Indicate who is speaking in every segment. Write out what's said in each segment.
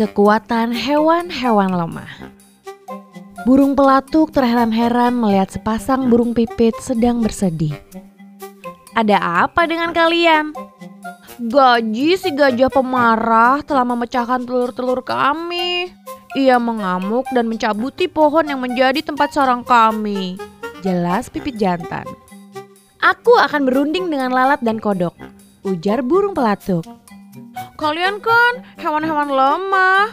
Speaker 1: Kekuatan hewan-hewan lemah. Burung pelatuk terheran-heran melihat sepasang burung pipit sedang bersedih. Ada apa dengan kalian? Gaji si gajah pemarah telah memecahkan telur-telur kami. Ia mengamuk dan mencabuti pohon yang menjadi tempat sarang kami. Jelas pipit jantan. Aku akan berunding dengan lalat dan kodok, ujar burung pelatuk. Kalian kan hewan-hewan lemah.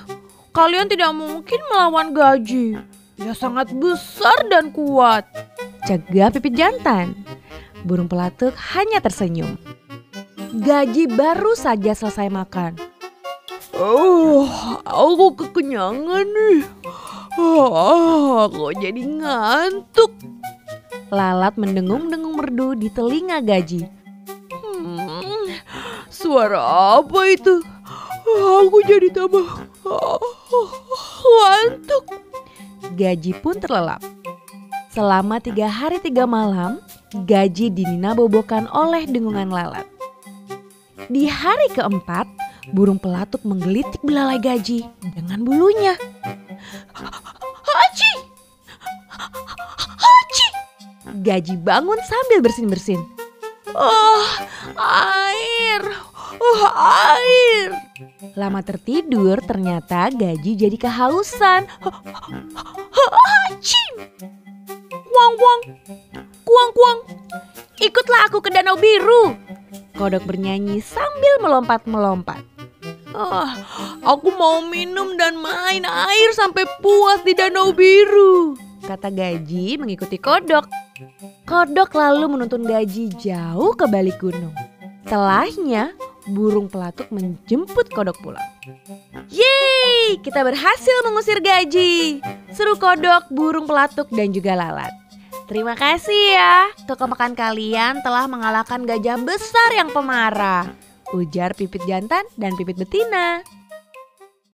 Speaker 1: Kalian tidak mungkin melawan gaji. Ia sangat besar dan kuat. Jaga pipit jantan. Burung pelatuk hanya tersenyum. Gaji baru saja selesai makan. Oh, aku kekenyangan nih. Oh, aku jadi ngantuk. Lalat mendengung-dengung merdu di telinga Gaji. Suara apa itu? Aku jadi tambah ngantuk. Gaji pun terlelap. Selama tiga hari tiga malam, Gaji dinina bobokan oleh dengungan lalat. Di hari keempat, burung pelatuk menggelitik belalai Gaji dengan bulunya. Haji! Haji! Gaji bangun sambil bersin-bersin. Oh, air! Oh, air! Lama tertidur, ternyata Gaji jadi kehausan. Haji! Kuang, kuang! Kuang, kuang! Ikutlah aku ke danau biru. Kodok bernyanyi sambil melompat-melompat. Oh, aku mau minum dan main air sampai puas di danau biru. Kata Gaji mengikuti kodok. Kodok lalu menuntun Gaji jauh ke balik gunung. Setelahnya, burung pelatuk menjemput kodok pulang. Yeay, kita berhasil mengusir Gaji. Seru kodok, burung pelatuk dan juga lalat. Terima kasih ya, kekompakan kalian telah mengalahkan gajah besar yang pemarah. Ujar pipit jantan dan pipit betina.